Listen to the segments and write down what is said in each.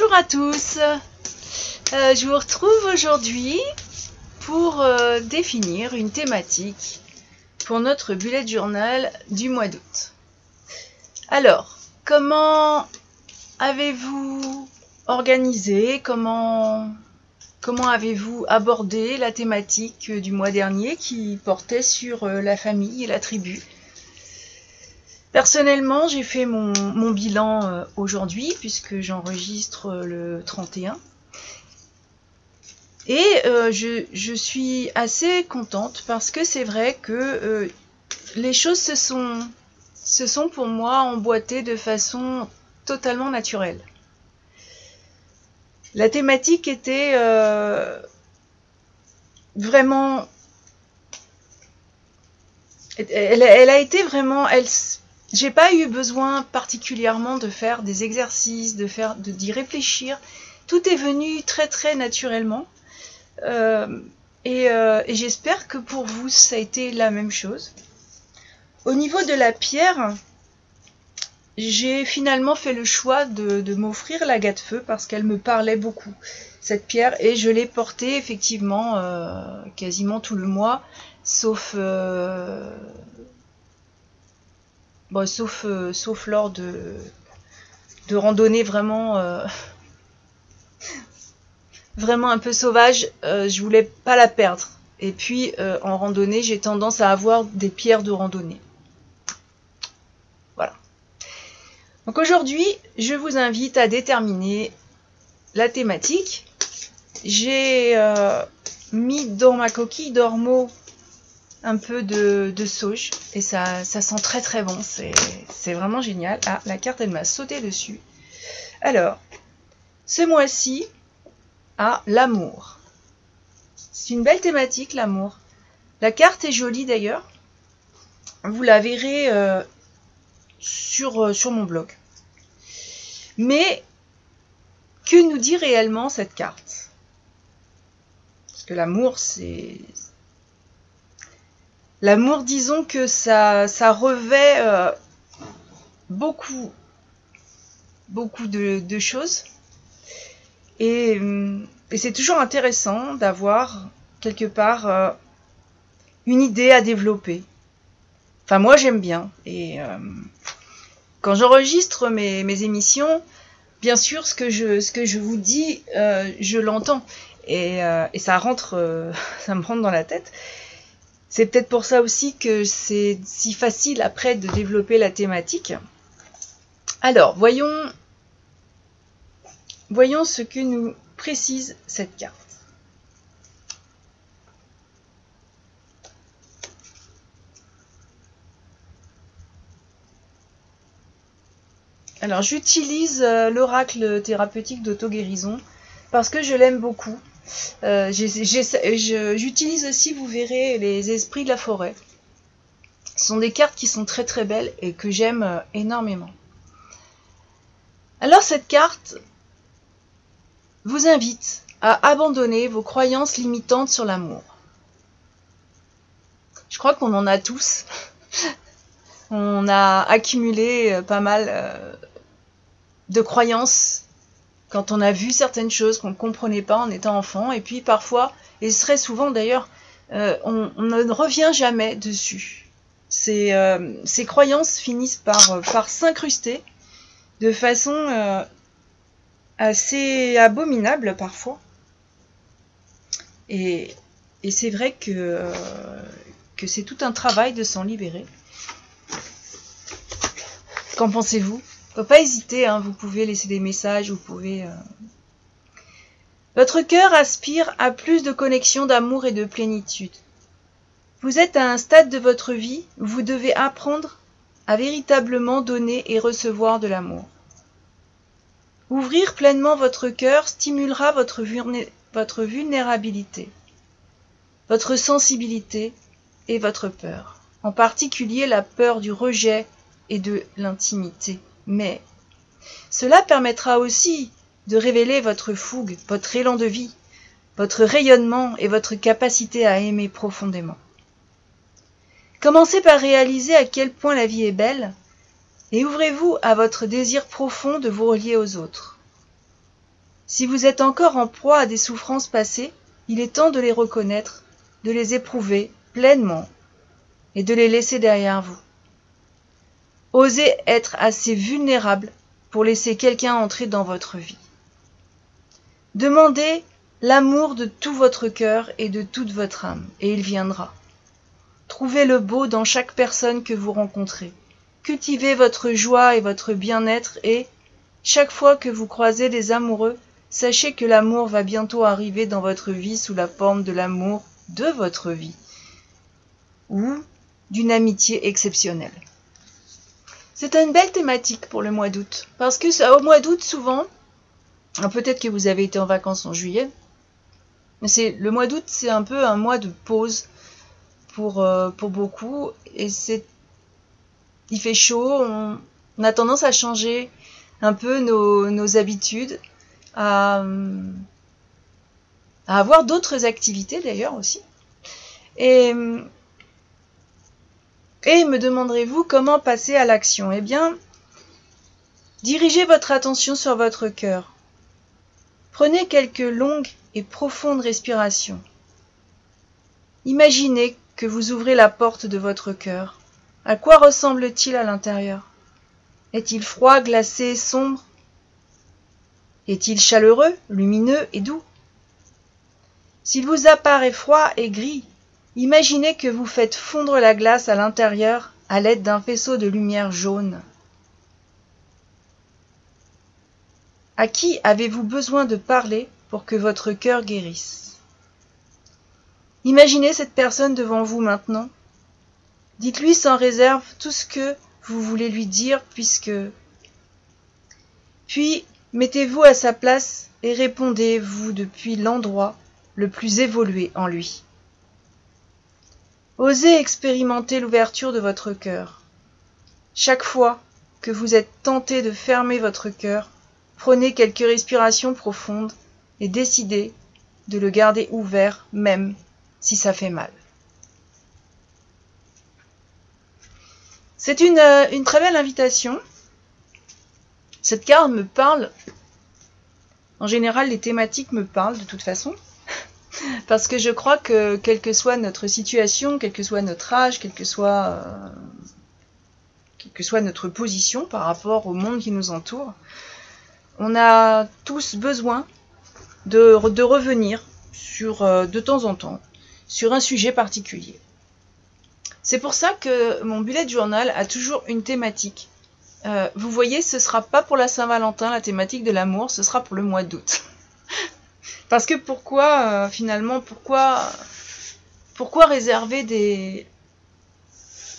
Bonjour à tous. Euh, je vous retrouve aujourd'hui pour euh, définir une thématique pour notre bullet journal du mois d'août. Alors, comment avez-vous organisé Comment comment avez-vous abordé la thématique du mois dernier qui portait sur euh, la famille et la tribu? Personnellement, j'ai fait mon, bilan euh, aujourd'hui puisque j'enregistre euh, le 31. Et euh, je, suis assez contente parce que c'est vrai que les choses se sont, se sont pour moi emboîtées de façon totalement naturelle. La thématique était vraiment elle, a été vraiment, j'ai pas eu besoin particulièrement de faire des exercices, de faire, de d'y réfléchir. Tout est venu très très naturellement. Euh, et, euh, et j'espère que pour vous ça a été la même chose. Au niveau de la pierre, j'ai finalement fait le choix de, de m'offrir la feu parce qu'elle me parlait beaucoup cette pierre et je l'ai portée effectivement euh, quasiment tout le mois sauf euh, Bon, sauf, euh, sauf lors de, de randonnées vraiment, euh, un peu sauvages, euh, je voulais pas la perdre. Et puis en randonnée, j'ai tendance à avoir des pierres de randonnée. Voilà. Donc aujourd'hui, je vous invite à déterminer la thématique. J'ai mis dans ma coquille d'ormeau un peu de, sauge et ça, ça sent très très bon, c'est vraiment génial. Ah, la carte elle m'a sauté dessus. Alors, ce mois-ci, ah, l'amour. C'est une belle thématique, l'amour. La carte est jolie d'ailleurs. Vous la verrez euh, sur, euh, sur mon blog. Mais, que nous dit réellement cette carte? Parce que l'amour, c'est L'amour, disons que ça, revêt euh, beaucoup, beaucoup de, choses. Et, euh, et c'est toujours intéressant d'avoir quelque part euh, une idée à développer. Enfin, moi, j'aime bien. Et quand j'enregistre mes, émissions, bien sûr, ce que je, vous dis, je l'entends. Et, et, ça rentre, ça me rentre dans la tête. C'est peut-être pour ça aussi que c'est si facile après de développer la thématique. Alors, voyons, voyons ce que nous précise cette carte. Alors, j'utilise euh, l'oracle thérapeutique d'auto-guérison parce que je l'aime beaucoup. Euh, J'utilise aussi, vous verrez, les esprits de la forêt. Ce sont des cartes qui sont très très belles et que j'aime euh, énormément. Alors cette carte vous invite à abandonner vos croyances limitantes sur l'amour. Je crois qu'on en a tous. On a accumulé euh, pas mal de croyances quand on a vu certaines choses qu'on ne comprenait pas en étant enfant, et puis parfois, et très souvent d'ailleurs, euh, on, ne revient jamais dessus. Ces, euh, ces croyances finissent par, euh, par s'incruster de façon assez abominable parfois. Et, c'est vrai que c'est tout un travail de s'en libérer. Qu'en pensez-vous? Faut pas hésiter, hein, vous pouvez laisser des messages, vous pouvez. Euh... Votre cœur aspire à plus de connexion d'amour et de plénitude. Vous êtes à un stade de votre vie où vous devez apprendre à véritablement donner et recevoir de l'amour. Ouvrir pleinement votre cœur stimulera votre, votre vulnérabilité, votre sensibilité et votre peur, en particulier la peur du rejet et de l'intimité mais cela permettra aussi de révéler votre fougue, votre élan de vie, votre rayonnement et votre capacité à aimer profondément. Commencez par réaliser à quel point la vie est belle et ouvrez-vous à votre désir profond de vous relier aux autres. Si vous êtes encore en proie à des souffrances passées, il est temps de les reconnaître, de les éprouver pleinement et de les laisser derrière vous. Osez être assez vulnérable pour laisser quelqu'un entrer dans votre vie. Demandez l'amour de tout votre cœur et de toute votre âme, et il viendra. Trouvez le beau dans chaque personne que vous rencontrez. Cultivez votre joie et votre bien-être et, chaque fois que vous croisez des amoureux, sachez que l'amour va bientôt arriver dans votre vie sous la forme de l'amour de votre vie ou d'une amitié exceptionnelle. C'est une belle thématique pour le mois d'août parce que au mois d'août souvent, peut-être que vous avez été en vacances en juillet, mais c'est le mois d'août, c'est un peu un mois de pause pour, euh, beaucoup. Et c'est. Il fait chaud, on, a tendance à changer un peu nos, nos habitudes, à, à avoir d'autres activités d'ailleurs aussi. Et, et me demanderez-vous comment passer à l'action? Eh bien, dirigez votre attention sur votre cœur. Prenez quelques longues et profondes respirations. Imaginez que vous ouvrez la porte de votre cœur. À quoi ressemble-t-il à l'intérieur? Est-il froid, glacé, sombre? Est-il chaleureux, lumineux et doux? S'il vous apparaît froid et gris, imaginez que vous faites fondre la glace à l'intérieur à l'aide d'un faisceau de lumière jaune. À qui avez-vous besoin de parler pour que votre cœur guérisse? Imaginez cette personne devant vous maintenant. Dites-lui sans réserve tout ce que vous voulez lui dire puisque... Puis mettez-vous à sa place et répondez-vous depuis l'endroit le plus évolué en lui. Osez expérimenter l'ouverture de votre cœur. Chaque fois que vous êtes tenté de fermer votre cœur, prenez quelques respirations profondes et décidez de le garder ouvert même si ça fait mal. C'est une, euh, très belle invitation. Cette carte me parle. En général, les thématiques me parlent de toute façon. Parce que je crois que, quelle que soit notre situation, quel que soit notre âge, quelle que soit, euh, quelle que soit notre position par rapport au monde qui nous entoure, on a tous besoin de, revenir euh, de temps en temps sur un sujet particulier. C'est pour ça que mon bullet journal a toujours une thématique. Euh, vous voyez, ce sera pas pour la Saint-Valentin la thématique de l'amour, ce sera pour le mois d'août. Parce que pourquoi, euh, finalement, pourquoi, pourquoi réserver des,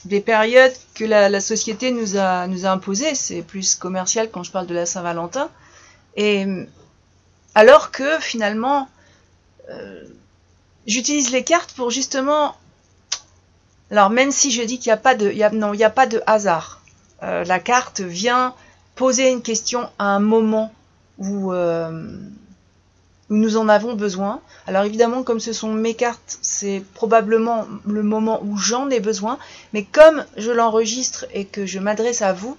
des périodes que la, société nous a, nous a imposées? C'est plus commercial quand je parle de la Saint-Valentin. Et alors que finalement, euh, j'utilise les cartes pour justement. Alors même si je dis qu'il n'y a pas de, a, pas de hasard. Euh, la carte vient poser une question à un moment où, où nous en avons besoin. Alors évidemment, comme ce sont mes cartes, c'est probablement le moment où j'en ai besoin. Mais comme je l'enregistre et que je m'adresse à vous,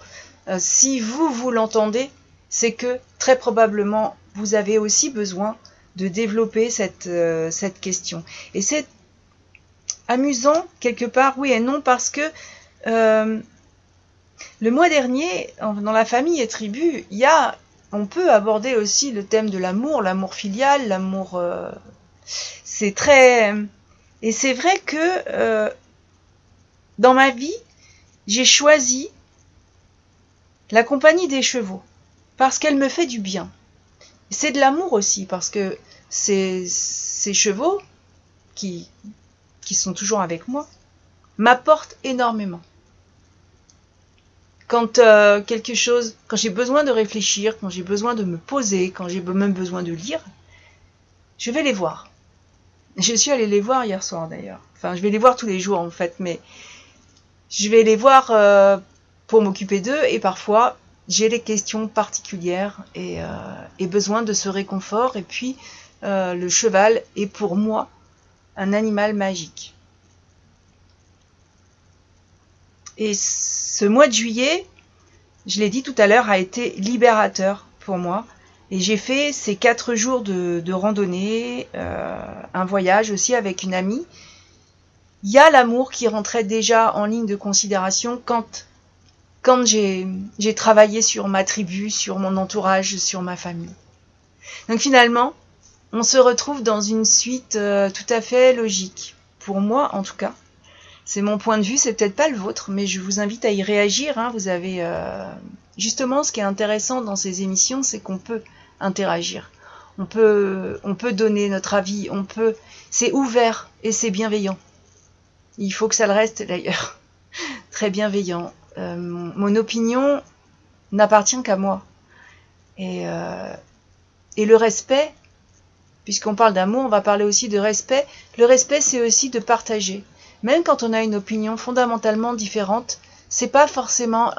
euh, si vous vous l'entendez, c'est que très probablement vous avez aussi besoin de développer cette, euh, cette question. Et c'est amusant quelque part, oui et non, parce que euh, le mois dernier, dans la famille et tribu, il y a, on peut aborder aussi le thème de l'amour, l'amour filial, l'amour. Euh, c'est très. Et c'est vrai que euh, dans ma vie, j'ai choisi la compagnie des chevaux parce qu'elle me fait du bien c'est de l'amour aussi, parce que ces, ces chevaux, qui, qui sont toujours avec moi, m'apportent énormément. Quand euh, quelque chose, quand j'ai besoin de réfléchir, quand j'ai besoin de me poser, quand j'ai même besoin de lire, je vais les voir. Je suis allée les voir hier soir d'ailleurs. Enfin, je vais les voir tous les jours en fait, mais je vais les voir euh, pour m'occuper d'eux et parfois j'ai des questions particulières et, euh, besoin de ce réconfort. Et puis, le cheval est pour moi un animal magique. Et ce mois de juillet, je l'ai dit tout à l'heure, a été libérateur pour moi. Et j'ai fait ces quatre jours de, randonnée, euh, un voyage aussi avec une amie. Il y a l'amour qui rentrait déjà en ligne de considération quand, quand j'ai travaillé sur ma tribu, sur mon entourage, sur ma famille. Donc finalement, on se retrouve dans une suite euh, tout à fait logique. Pour moi, en tout cas. C'est mon point de vue, c'est peut-être pas le vôtre, mais je vous invite à y réagir. Hein. Vous avez euh, justement ce qui est intéressant dans ces émissions, c'est qu'on peut interagir. On peut, on peut donner notre avis, on peut. C'est ouvert et c'est bienveillant. Il faut que ça le reste d'ailleurs. Très bienveillant. Euh, mon, opinion n'appartient qu'à moi. Et, euh, et le respect, puisqu'on parle d'amour, on va parler aussi de respect. Le respect, c'est aussi de partager. Même quand on a une opinion fondamentalement différente, c'est pas forcément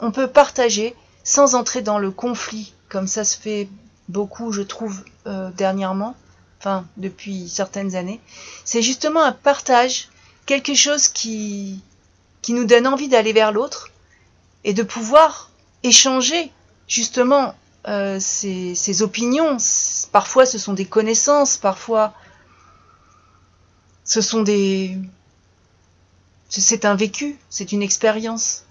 on peut partager sans entrer dans le conflit, comme ça se fait beaucoup, je trouve, euh, dernièrement, enfin depuis certaines années. C'est justement un partage, quelque chose qui qui nous donne envie d'aller vers l'autre et de pouvoir échanger justement euh, ces, opinions. Parfois, ce sont des connaissances, parfois, ce sont des. C'est un vécu, c'est une expérience.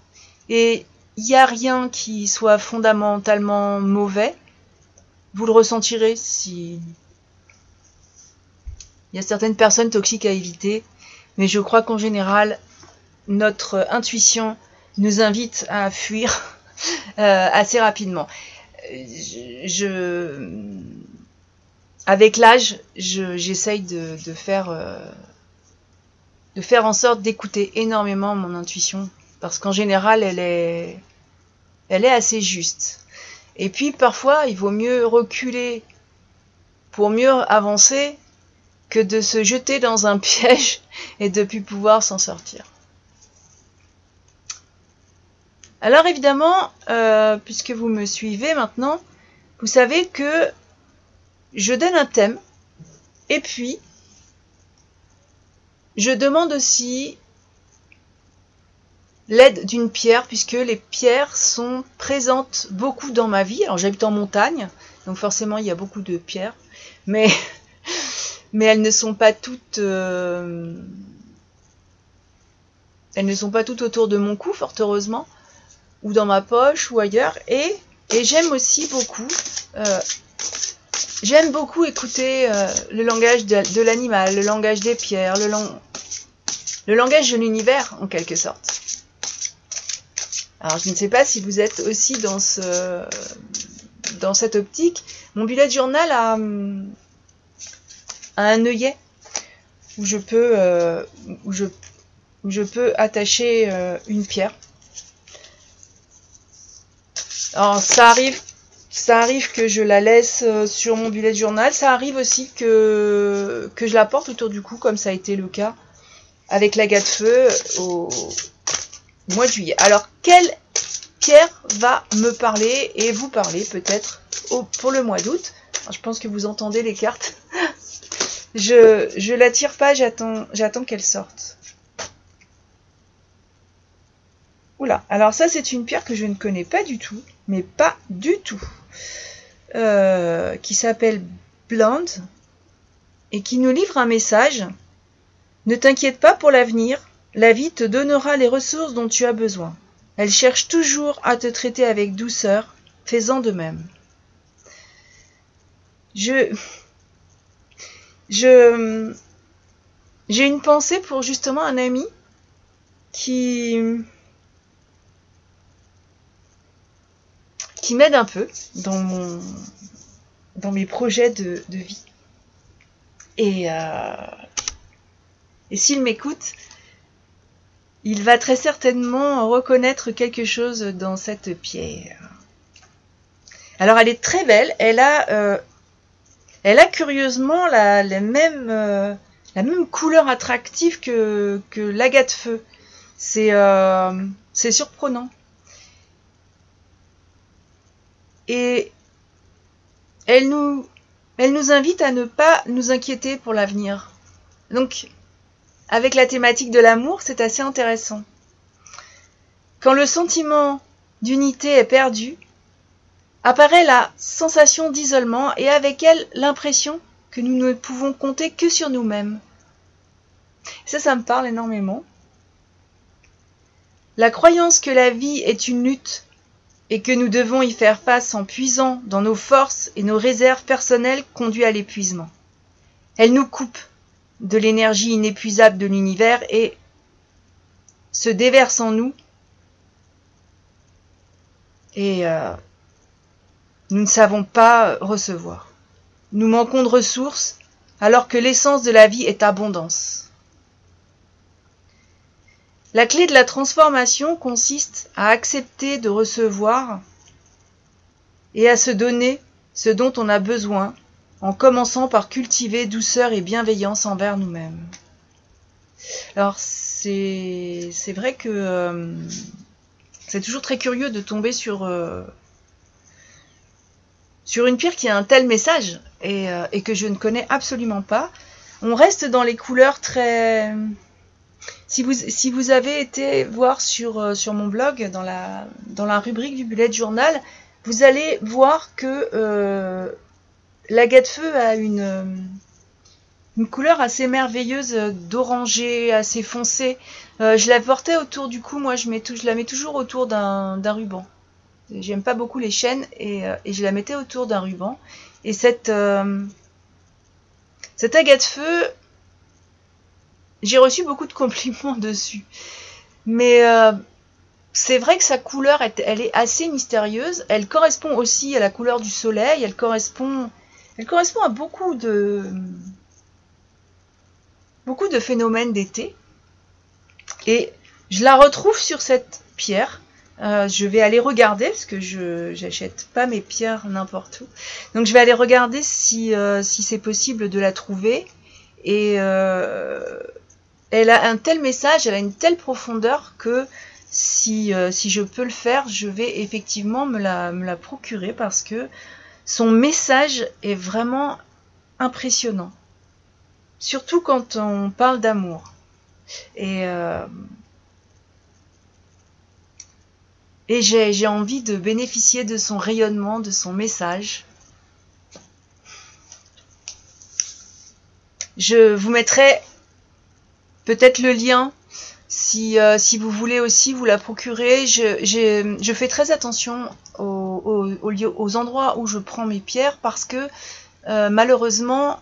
Et il n'y a rien qui soit fondamentalement mauvais. Vous le ressentirez si. Il y a certaines personnes toxiques à éviter, mais je crois qu'en général, notre intuition nous invite à fuir euh, assez rapidement je, avec l'âge, j'essaye de, faire, euh, de faire en sorte d'écouter énormément mon intuition, parce qu'en général, elle est, elle est assez juste. Et puis parfois, il vaut mieux reculer pour mieux avancer que de se jeter dans un piège et de plus pouvoir s'en sortir. Alors évidemment, euh, puisque vous me suivez maintenant, vous savez que je donne un thème et puis je demande aussi l'aide d'une pierre puisque les pierres sont présentes beaucoup dans ma vie. Alors j'habite en montagne, donc forcément il y a beaucoup de pierres, mais, elles ne sont pas toutes... Euh, elles ne sont pas toutes autour de mon cou, fort heureusement ou dans ma poche ou ailleurs. Et, et j'aime aussi beaucoup, euh, j'aime beaucoup écouter euh, le langage de, l'animal, le langage des pierres, le, langage de l'univers en quelque sorte. Alors je ne sais pas si vous êtes aussi dans ce dans cette optique. Mon bullet journal a, un œillet où je peux euh, où je, où je peux attacher une pierre. Alors ça arrive, ça arrive que je la laisse euh, sur mon bullet journal. Ça arrive aussi que, que je la porte autour du cou, comme ça a été le cas avec la de feu au mois de juillet. Alors quelle pierre va me parler et vous parler peut-être pour le mois d'août? Je pense que vous entendez les cartes. je je la tire pas, j'attends qu'elle sorte. Oula, alors ça c'est une pierre que je ne connais pas du tout mais pas du tout, euh, qui s'appelle Blonde et qui nous livre un message. Ne t'inquiète pas pour l'avenir, la vie te donnera les ressources dont tu as besoin. Elle cherche toujours à te traiter avec douceur, faisant de même. Je. Je. J'ai une pensée pour justement un ami qui qui m'aide un peu dans mon dans mes projets de, vie. Et, euh, et s'il m'écoute, il va très certainement reconnaître quelque chose dans cette pierre. Alors elle est très belle, elle a, euh, elle a curieusement la, même, euh, la même couleur attractive que, que l'agate feu. C'est c'est surprenant. Et elle nous, invite à ne pas nous inquiéter pour l'avenir. Donc, avec la thématique de l'amour, c'est assez intéressant. Quand le sentiment d'unité est perdu, apparaît la sensation d'isolement et avec elle l'impression que nous ne pouvons compter que sur nous-mêmes. Ça, ça me parle énormément. La croyance que la vie est une lutte et que nous devons y faire face en puisant dans nos forces et nos réserves personnelles conduit à l'épuisement. Elle nous coupe de l'énergie inépuisable de l'univers et se déverse en nous et euh, nous ne savons pas recevoir. Nous manquons de ressources alors que l'essence de la vie est abondance. La clé de la transformation consiste à accepter de recevoir et à se donner ce dont on a besoin en commençant par cultiver douceur et bienveillance envers nous-mêmes. Alors c'est vrai que euh, c'est toujours très curieux de tomber sur, euh, sur une pierre qui a un tel message euh, et, que je ne connais absolument pas. On reste dans les couleurs très... Si vous, si vous avez été voir sur, sur mon blog, dans la, dans la rubrique du bullet journal, vous allez voir que L'agate feu a une, euh, une couleur assez merveilleuse euh, d'oranger, assez foncé. Euh, je la portais autour du cou, moi je, mets je la mets toujours autour d'un ruban. J'aime pas beaucoup les chaînes et, et, je la mettais autour d'un ruban. Et cette, cette agate feu, j'ai reçu beaucoup de compliments dessus. Mais c'est vrai que sa couleur, elle est assez mystérieuse. Elle correspond aussi à la couleur du soleil. Elle correspond elle correspond à beaucoup de, beaucoup de phénomènes d'été. Et je la retrouve sur cette pierre. Euh, je vais aller regarder parce que je n'achète pas mes pierres n'importe où. Donc je vais aller regarder si, euh, si c'est possible de la trouver. Et euh, elle a un tel message, elle a une telle profondeur que si, si je peux le faire, je vais effectivement me la, me la procurer parce que son message est vraiment impressionnant. Surtout quand on parle d'amour. Et, euh, et j'ai envie de bénéficier de son rayonnement, de son message. Je vous mettrai peut-être le lien si, euh, si vous voulez aussi vous la procurer, je, je fais très attention aux, aux, endroits où je prends mes pierres parce que euh, malheureusement,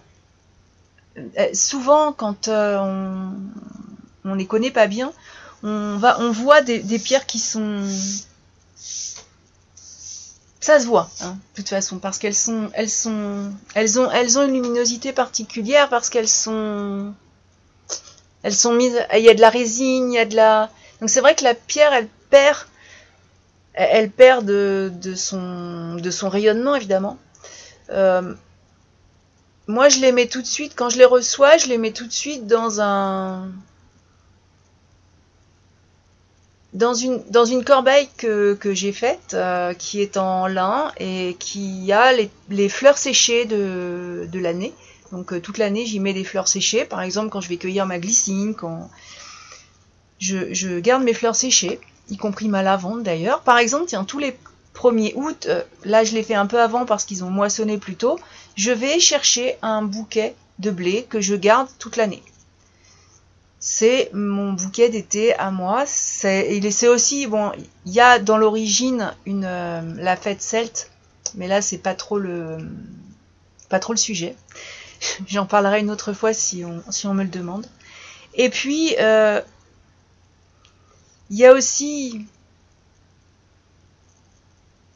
euh, souvent quand on ne les connaît pas bien, on, va, on voit des, des pierres qui sont... Ça se voit, hein, de toute façon, parce qu'elles sont, elles sont, elles ont, elles ont une luminosité particulière, parce qu'elles sont, elles sont mises, il y a de la résine, il y a de la. Donc c'est vrai que la pierre, elle perd, elle perd de, son, rayonnement évidemment. Euh, moi, je les mets tout de suite, quand je les reçois, je les mets tout de suite dans un. Dans une, corbeille que, j'ai faite, euh, qui est en lin et qui a les, fleurs séchées de l'année. Donc euh, toute l'année, j'y mets des fleurs séchées. Par exemple, quand je vais cueillir ma glycine, quand je, garde mes fleurs séchées, y compris ma lavande d'ailleurs. Par exemple, tiens, tous les 1er août, euh, là je l'ai fait un peu avant parce qu'ils ont moissonné plus tôt, je vais chercher un bouquet de blé que je garde toute l'année. C'est mon bouquet d'été à moi. C'est aussi, bon, il y a dans l'origine euh, la fête celte, mais là c'est pas pas trop le sujet. J'en parlerai une autre fois si on, me le demande. Et puis, euh, il y a aussi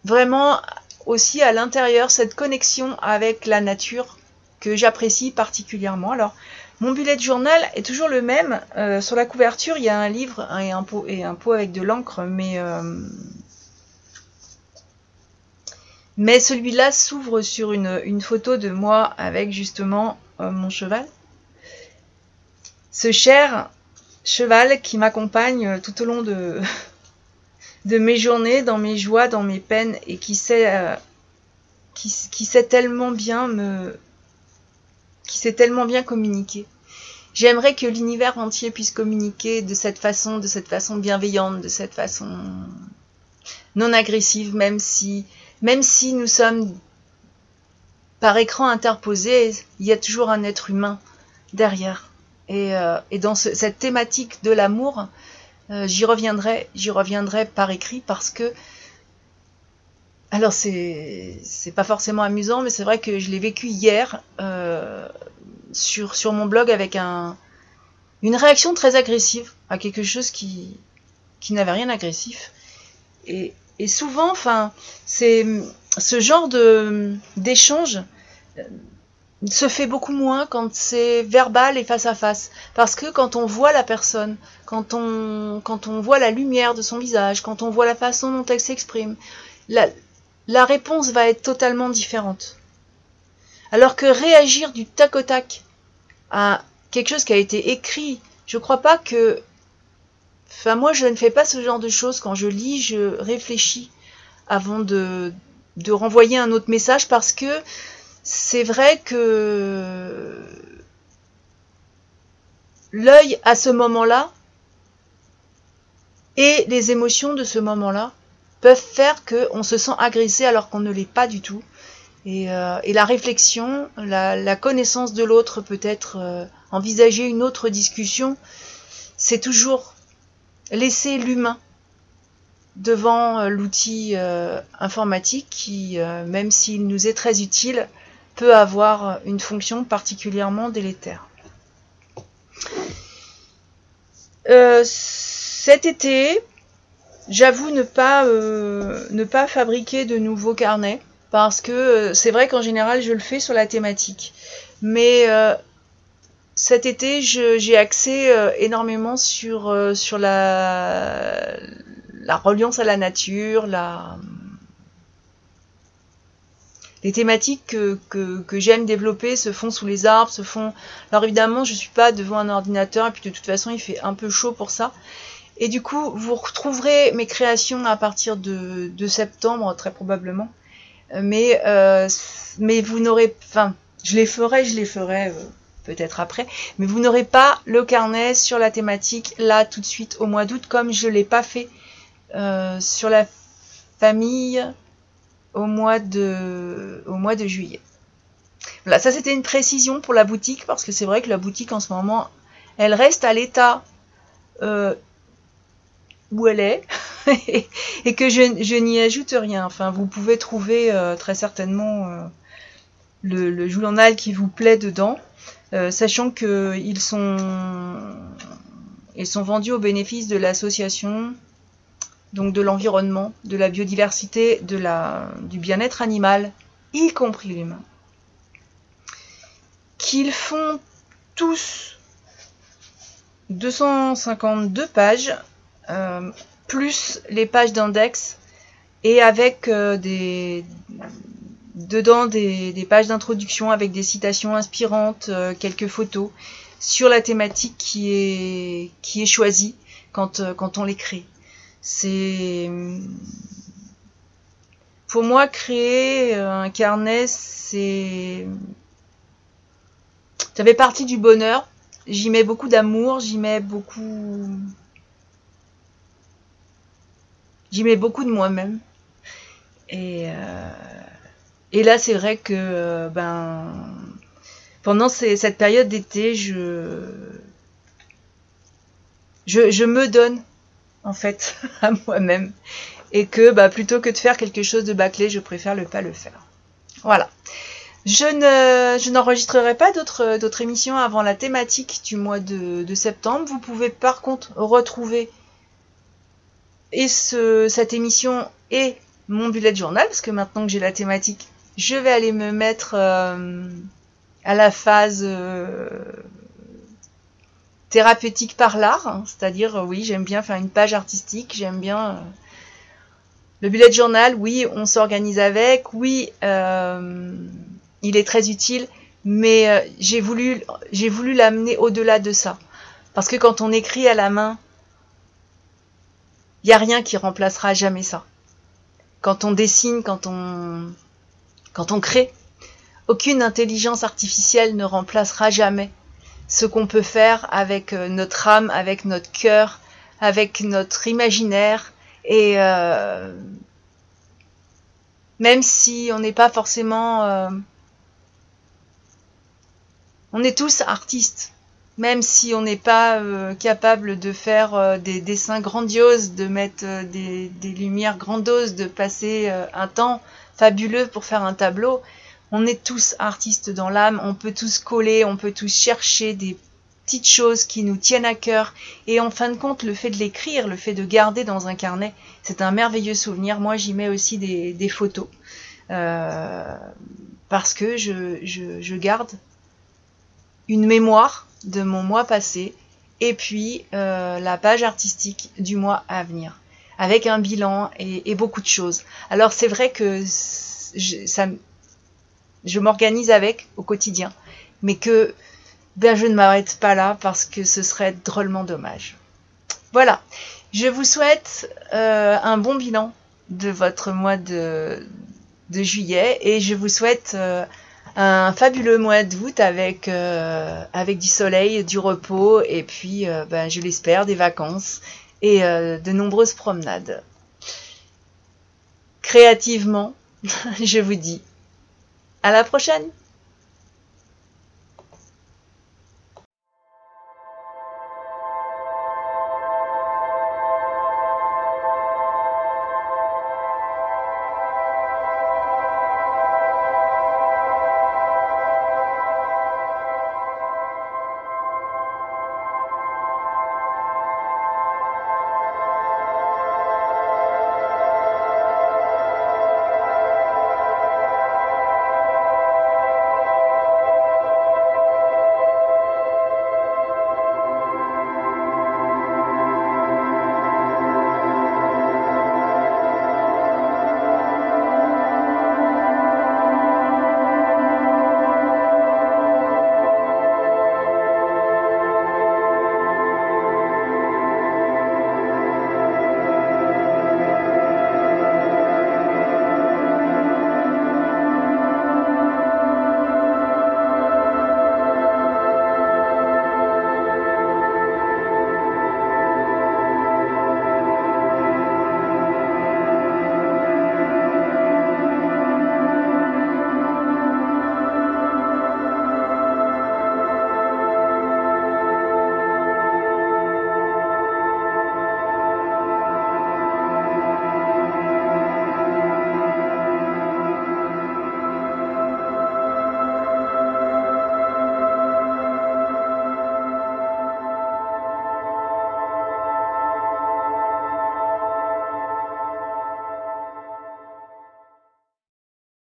vraiment aussi à l'intérieur cette connexion avec la nature que j'apprécie particulièrement. Alors, mon bullet journal est toujours le même. Euh, sur la couverture, il y a un livre et un pot, et un pot avec de l'encre, mais euh, mais celui-là s'ouvre sur une, photo de moi avec justement euh, mon cheval. Ce cher cheval qui m'accompagne tout au long de, de mes journées, dans mes joies, dans mes peines, et qui sait, euh, qui, sait tellement bien me, qui sait tellement bien communiquer. J'aimerais que l'univers entier puisse communiquer de cette façon, de cette façon bienveillante, de cette façon non agressive, même si même si nous sommes par écran interposé, il y a toujours un être humain derrière. Et, euh, dans cette thématique de l'amour, euh, j'y reviendrai, par écrit parce que alors c'est c'est pas forcément amusant, mais c'est vrai que je l'ai vécu hier euh, sur mon blog avec un une réaction très agressive à quelque chose qui qui n'avait rien d'agressif et, et souvent, enfin, c'est ce genre de d'échange euh, se fait beaucoup moins quand c'est verbal et face à face. Parce que quand on voit la personne, quand on, quand on voit la lumière de son visage, quand on voit la façon dont elle s'exprime, la, la réponse va être totalement différente. Alors que réagir du tac au tac à quelque chose qui a été écrit, je crois pas que. Enfin, moi, je ne fais pas ce genre de choses. Quand je lis, je réfléchis avant de, de renvoyer un autre message parce que c'est vrai que l'œil à ce moment-là et les émotions de ce moment-là peuvent faire qu'on se sent agressé alors qu'on ne l'est pas du tout. Et, euh, la réflexion, la, connaissance de l'autre, peut-être euh, envisager une autre discussion, c'est toujours laisser l'humain devant euh, l'outil informatique qui, même s'il nous est très utile, peut avoir une fonction particulièrement délétère. cet été, J'avoue ne pas euh, ne pas fabriquer de nouveaux carnets parce que euh, c'est vrai qu'en général je le fais sur la thématique. Mais euh, cet été j'ai axé énormément sur sur la la reliance à la nature, les thématiques que, j'aime développer se font sous les arbres, se font. Alors évidemment, je suis pas devant un ordinateur et puis de toute façon, il fait un peu chaud pour ça. Et du coup, vous retrouverez mes créations à partir de, septembre, très probablement. Mais, euh, mais vous n'aurez, enfin, je les ferai, je les ferai euh, peut-être après, mais vous n'aurez pas le carnet sur la thématique là tout de suite au mois d'août, comme je l'ai pas fait euh, sur la famille au mois de, au mois de juillet. Voilà, ça c'était une précision pour la boutique parce que c'est vrai que la boutique en ce moment, elle reste à l'état où elle est et que je, n'y ajoute rien. Enfin, vous pouvez trouver euh, très certainement euh, le, journal qui vous plaît dedans, euh, sachant qu'ils sont, vendus au bénéfice de l'association, donc de l'environnement, de la biodiversité, de la, du bien-être animal, y compris l'humain. Qu'ils font tous 252 pages euh, plus les pages d'index et avec euh, des dedans des, pages d'introduction avec des citations inspirantes, euh, quelques photos sur la thématique qui est qui est choisie quand quand on les crée. C'est pour moi créer un carnet c'est ça fait partie du bonheur. J'y mets beaucoup d'amour, j'y mets beaucoup J'y mets beaucoup de moi-même. Et, euh, et là, c'est vrai que euh, ben, pendant cette période d'été, je, me donne en fait à moi-même. Et que bah, plutôt que de faire quelque chose de bâclé, je préfère ne pas le faire. Voilà. Je ne, je n'enregistrerai pas d'autres, d'autres émissions avant la thématique du mois de, septembre. Vous pouvez par contre retrouver et ce, cette émission est mon bullet journal, parce que maintenant que j'ai la thématique, je vais aller me mettre euh, à la phase euh, thérapeutique par l'art, hein. c'est-à-dire euh, oui, j'aime bien faire une page artistique, j'aime bien le bullet journal, oui, on s'organise avec, oui, il est très utile, mais j'ai voulu j'ai voulu l'amener au-delà de ça, parce que quand on écrit à la main, il n'y a rien qui remplacera jamais ça. Quand on dessine, quand on, quand on crée, aucune intelligence artificielle ne remplacera jamais ce qu'on peut faire avec euh, notre âme, avec notre cœur, avec notre imaginaire et, euh, même si on n'est pas forcément... euh, on est tous artistes, même si on n'est pas capable de faire des dessins grandioses, de mettre des, lumières grandioses, de passer un temps fabuleux pour faire un tableau. On est tous artistes dans l'âme, on peut tous coller, on peut tous chercher des petites choses qui nous tiennent à cœur. Et en fin de compte, le fait de l'écrire, le fait de garder dans un carnet, c'est un merveilleux souvenir. Moi, j'y mets aussi des, photos. Euh, parce que je garde une mémoire de mon mois passé et puis euh, la page artistique du mois à venir avec un bilan et, beaucoup de choses. Alors c'est vrai que je, ça, je m'organise avec au quotidien, mais que ben, je ne m'arrête pas là parce que ce serait drôlement dommage. Voilà, je vous souhaite euh, un bon bilan de votre mois de, juillet et je vous souhaite euh, un fabuleux mois d'août avec, euh, avec du soleil, du repos et puis, ben, je l'espère, des vacances et euh, de nombreuses promenades. Créativement, je vous dis à la prochaine